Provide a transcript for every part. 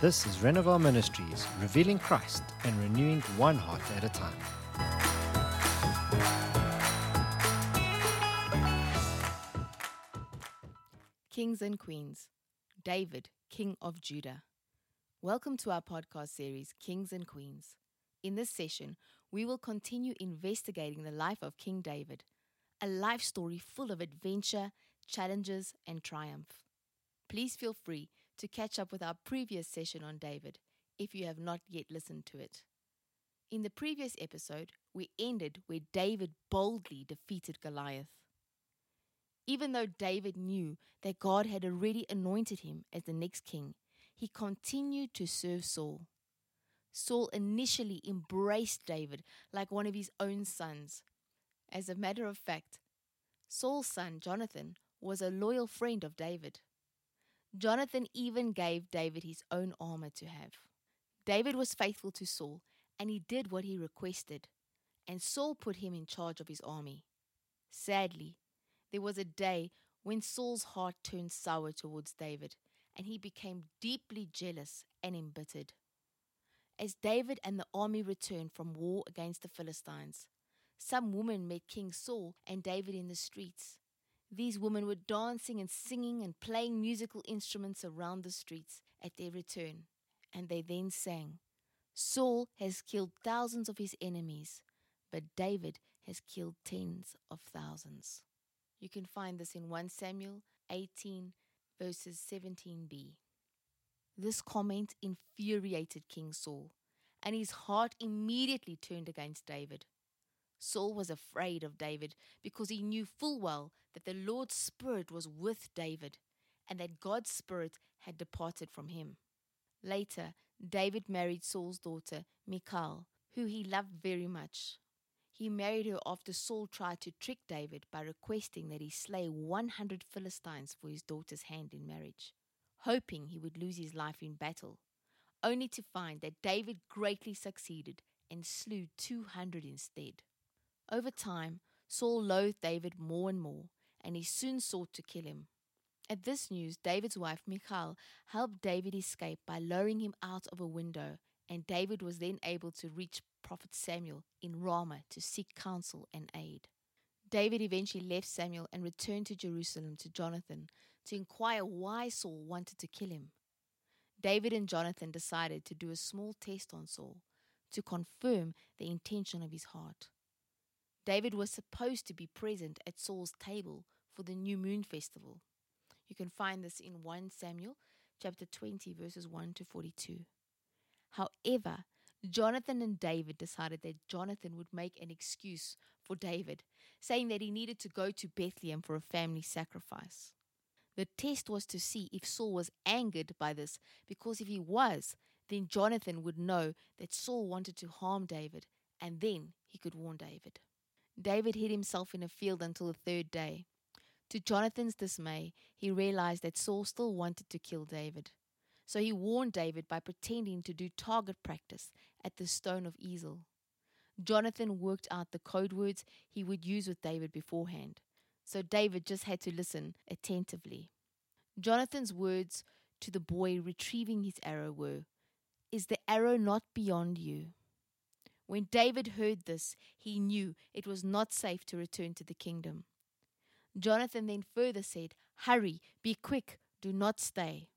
This is Renovar Ministries, revealing Christ and renewing one heart at a time. Kings and Queens, David, King of Judah. Welcome to our podcast series, Kings and Queens. In this session, we will continue investigating the life of King David, a life story full of adventure, challenges, and triumph. Please feel free to catch up with our previous session on David if you have not yet listened to it. In the previous episode, we ended where David boldly defeated Goliath. Even though David knew that God had already anointed him as the next king, he continued to serve Saul. Saul initially embraced David like one of his own sons. As a matter of fact, Saul's son Jonathan was a loyal friend of David. Jonathan even gave David his own armor to have. David was faithful to Saul, and he did what he requested, and Saul put him in charge of his army. Sadly, there was a day when Saul's heart turned sour towards David, and he became deeply jealous and embittered. As David and the army returned from war against the Philistines, some women met King Saul and David in the streets. These women were dancing and singing and playing musical instruments around the streets at their return, and they then sang, Saul has killed thousands of his enemies, but David has killed tens of thousands. You can find this in 1 Samuel 18, verses 17b. This comment infuriated King Saul, and his heart immediately turned against David. Saul was afraid of David because he knew full well that the Lord's Spirit was with David and that God's Spirit had departed from him. Later, David married Saul's daughter, Michal, who he loved very much. He married her after Saul tried to trick David by requesting that he slay 100 Philistines for his daughter's hand in marriage, hoping he would lose his life in battle, only to find that David greatly succeeded and slew 200 instead. Over time, Saul loathed David more and more, and he soon sought to kill him. At this news, David's wife Michal helped David escape by lowering him out of a window, and David was then able to reach prophet Samuel in Ramah to seek counsel and aid. David eventually left Samuel and returned to Jerusalem to Jonathan to inquire why Saul wanted to kill him. David and Jonathan decided to do a small test on Saul to confirm the intention of his heart. David was supposed to be present at Saul's table for the new moon festival. You can find this in 1 Samuel chapter 20 verses 1 to 42. However, Jonathan and David decided that Jonathan would make an excuse for David, saying that he needed to go to Bethlehem for a family sacrifice. The test was to see if Saul was angered by this, because if he was, then Jonathan would know that Saul wanted to harm David, and then he could warn David. David hid himself in a field until the third day. To Jonathan's dismay, he realized that Saul still wanted to kill David. So he warned David by pretending to do target practice at the stone of Ezel. Jonathan worked out the code words he would use with David beforehand, so David just had to listen attentively. Jonathan's words to the boy retrieving his arrow were, Is the arrow not beyond you? When David heard this, he knew it was not safe to return to the kingdom. Jonathan then further said, Hurry, be quick, do not stay.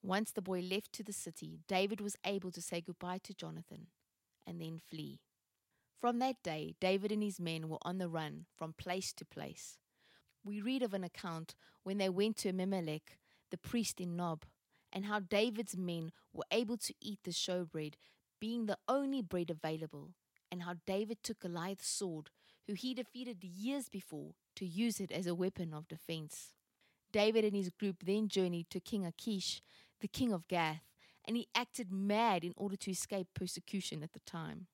Once the boy left to the city, David was able to say goodbye to Jonathan and then flee. From that day, David and his men were on the run from place to place. We read of an account when they went to Abimelech, the priest in Nob, and how David's men were able to eat the showbread, being the only bread available, and how David took Goliath's sword, who he defeated years before, to use it as a weapon of defense. David and his group then journeyed to King Achish, the king of Gath, and he acted mad in order to escape persecution at the time.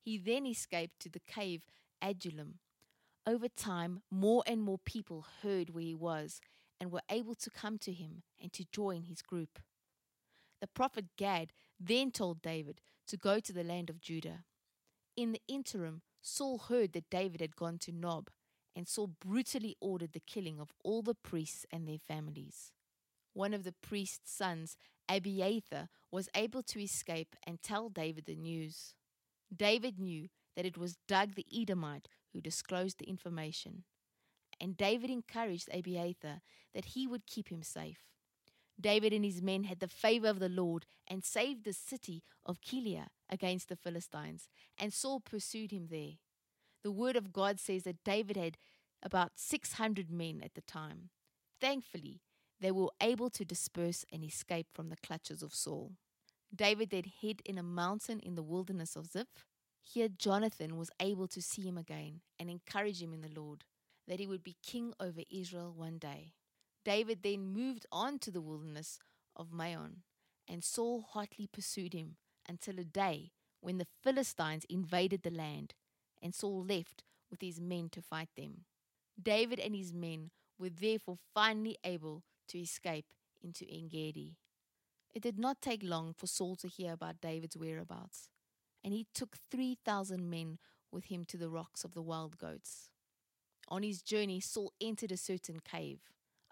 He then escaped to the cave Adullam. Over time, more and more people heard where he was and were able to come to him and to join his group. The prophet Gad then told David to go to the land of Judah. In the interim, Saul heard that David had gone to Nob, and Saul brutally ordered the killing of all the priests and their families. one of the priest's sons, Abiathar, was able to escape and tell David the news. David knew that it was Doeg the Edomite who disclosed the information. And David encouraged Abiathar that he would keep him safe. David and his men had the favor of the Lord and saved the city of Keilah against the Philistines, and Saul pursued him there. The word of God says that David had about 600 men at the time. Thankfully, they were able to disperse and escape from the clutches of Saul. David then hid in a mountain in the wilderness of Ziph. Here, Jonathan was able to see him again and encourage him in the Lord, that he would be king over Israel one day. David then moved on to the wilderness of Maon, and Saul hotly pursued him until a day when the Philistines invaded the land, and Saul left with his men to fight them. David and his men were therefore finally able to escape into Engedi. It did not take long for Saul to hear about David's whereabouts, and he took 3,000 men with him to the rocks of the wild goats. On his journey, Saul entered a certain cave.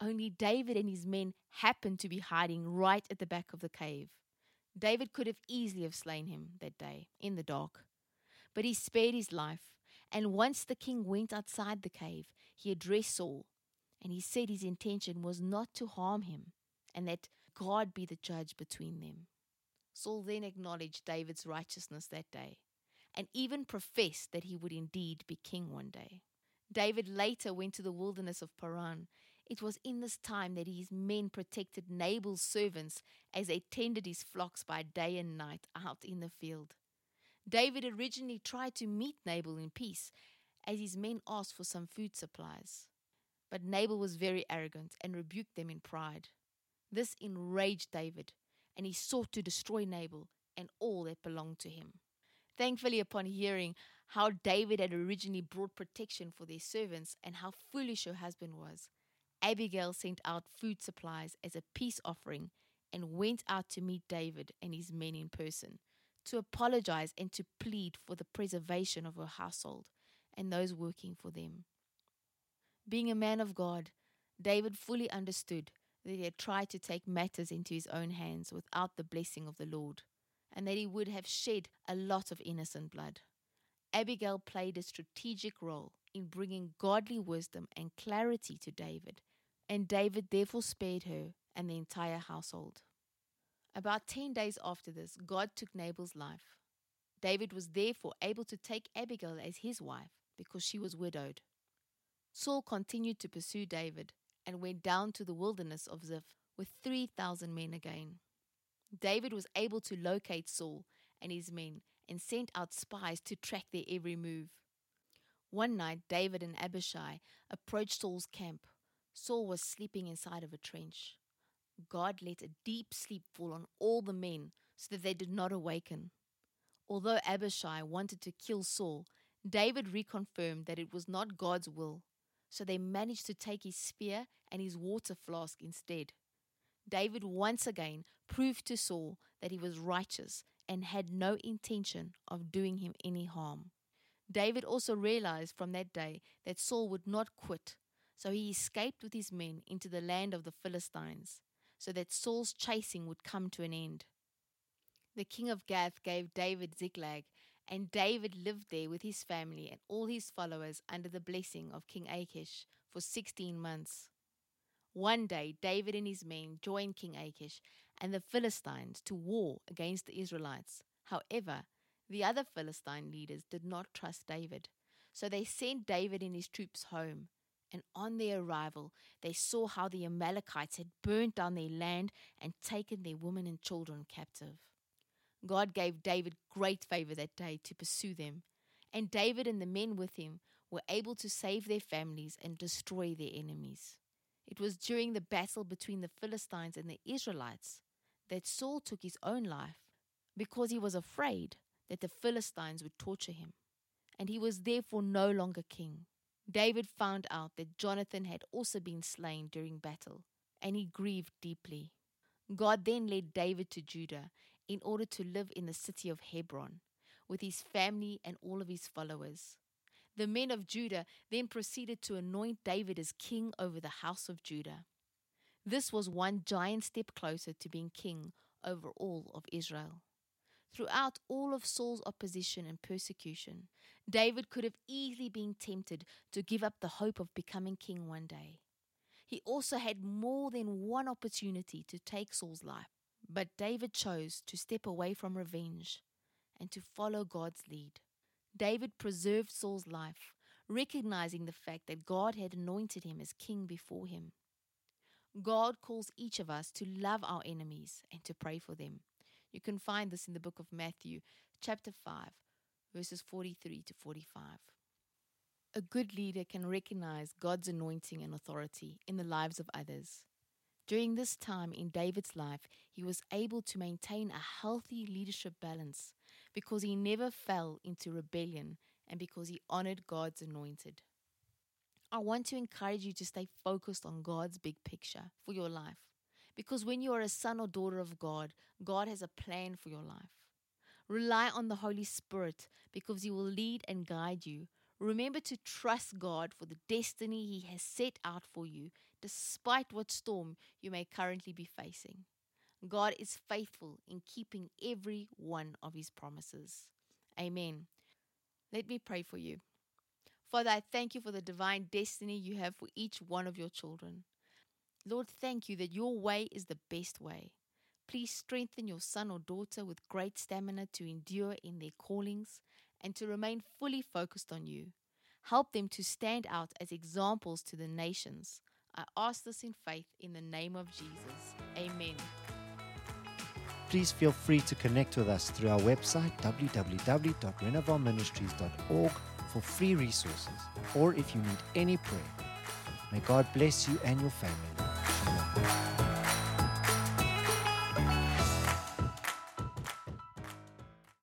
Only David and his men happened to be hiding right at the back of the cave. David could have easily have slain him that day in the dark, but he spared his life. And once the king went outside the cave, he addressed Saul and he said his intention was not to harm him, and that God be the judge between them. Saul then acknowledged David's righteousness that day, and even professed that he would indeed be king one day. David later went to the wilderness of Paran. It was in this time that his men protected Nabal's servants as they tended his flocks by day and night out in the field. David originally tried to meet Nabal in peace, as his men asked for some food supplies. But Nabal was very arrogant and rebuked them in pride. This enraged David, and he sought to destroy Nabal and all that belonged to him. Thankfully, upon hearing how David had originally brought protection for their servants and how foolish her husband was, Abigail sent out food supplies as a peace offering and went out to meet David and his men in person, to apologize and to plead for the preservation of her household and those working for them. Being a man of God, David fully understood that he had tried to take matters into his own hands without the blessing of the Lord, and that he would have shed a lot of innocent blood. Abigail played a strategic role in bringing godly wisdom and clarity to David, and David therefore spared her and the entire household. About ten days after this, God took Nabal's life. David was therefore able to take Abigail as his wife because she was widowed. Saul continued to pursue David and went down to the wilderness of Ziph with 3,000 men again. David was able to locate Saul and his men and sent out spies to track their every move. One night, David and Abishai approached Saul's camp. Saul was sleeping inside of a trench. God let a deep sleep fall on all the men so that they did not awaken. Although Abishai wanted to kill Saul, David reconfirmed that it was not God's will so they managed to take his spear and his water flask instead. David once again proved to Saul that he was righteous and had no intention of doing him any harm. David also realized from that day that Saul would not quit, so he escaped with his men into the land of the Philistines, so that Saul's chasing would come to an end. The king of Gath gave David Ziklag and David lived there with his family and all his followers under the blessing of King Achish for sixteen months. One day, David and his men joined King Achish and the Philistines to war against the Israelites. However, the other Philistine leaders did not trust David, so they sent David and his troops home. And on their arrival, they saw how the Amalekites had burnt down their land and taken their women and children captive. God gave David great favor that day to pursue them, and David and the men with him were able to save their families and destroy their enemies. It was during the battle between the Philistines and the Israelites that Saul took his own life because he was afraid that the Philistines would torture him, and he was therefore no longer king. David found out that Jonathan had also been slain during battle, and he grieved deeply. God then led David to Judah in order to live in the city of Hebron with his family and all of his followers. The men of Judah then proceeded to anoint David as king over the house of Judah. This was one giant step closer to being king over all of Israel. Throughout all of Saul's opposition and persecution, David could have easily been tempted to give up the hope of becoming king one day. He also had more than one opportunity to take Saul's life, but David chose to step away from revenge and to follow God's lead. David preserved Saul's life, recognizing the fact that God had anointed him as king before him. God calls each of us to love our enemies and to pray for them. You can find this in the book of Matthew, chapter 5, verses 43 to 45. A good leader can recognize God's anointing and authority in the lives of others. During this time in David's life, he was able to maintain a healthy leadership balance because he never fell into rebellion and because he honored God's anointed. I want to encourage you to stay focused on God's big picture for your life. Because when you are a son or daughter of God, God has a plan for your life. Rely on the Holy Spirit because He will lead and guide you. Remember to trust God for the destiny He has set out for you, despite what storm you may currently be facing. God is faithful in keeping every one of His promises. Amen. Let me pray for you. Father, I thank you for the divine destiny you have for each one of your children. Lord, thank you that your way is the best way. Please strengthen your son or daughter with great stamina to endure in their callings and to remain fully focused on you. Help them to stand out as examples to the nations. I ask this in faith in the name of Jesus. Amen. Please feel free to connect with us through our website www.renovarministries.org for free resources or if you need any prayer. May God bless you and your family.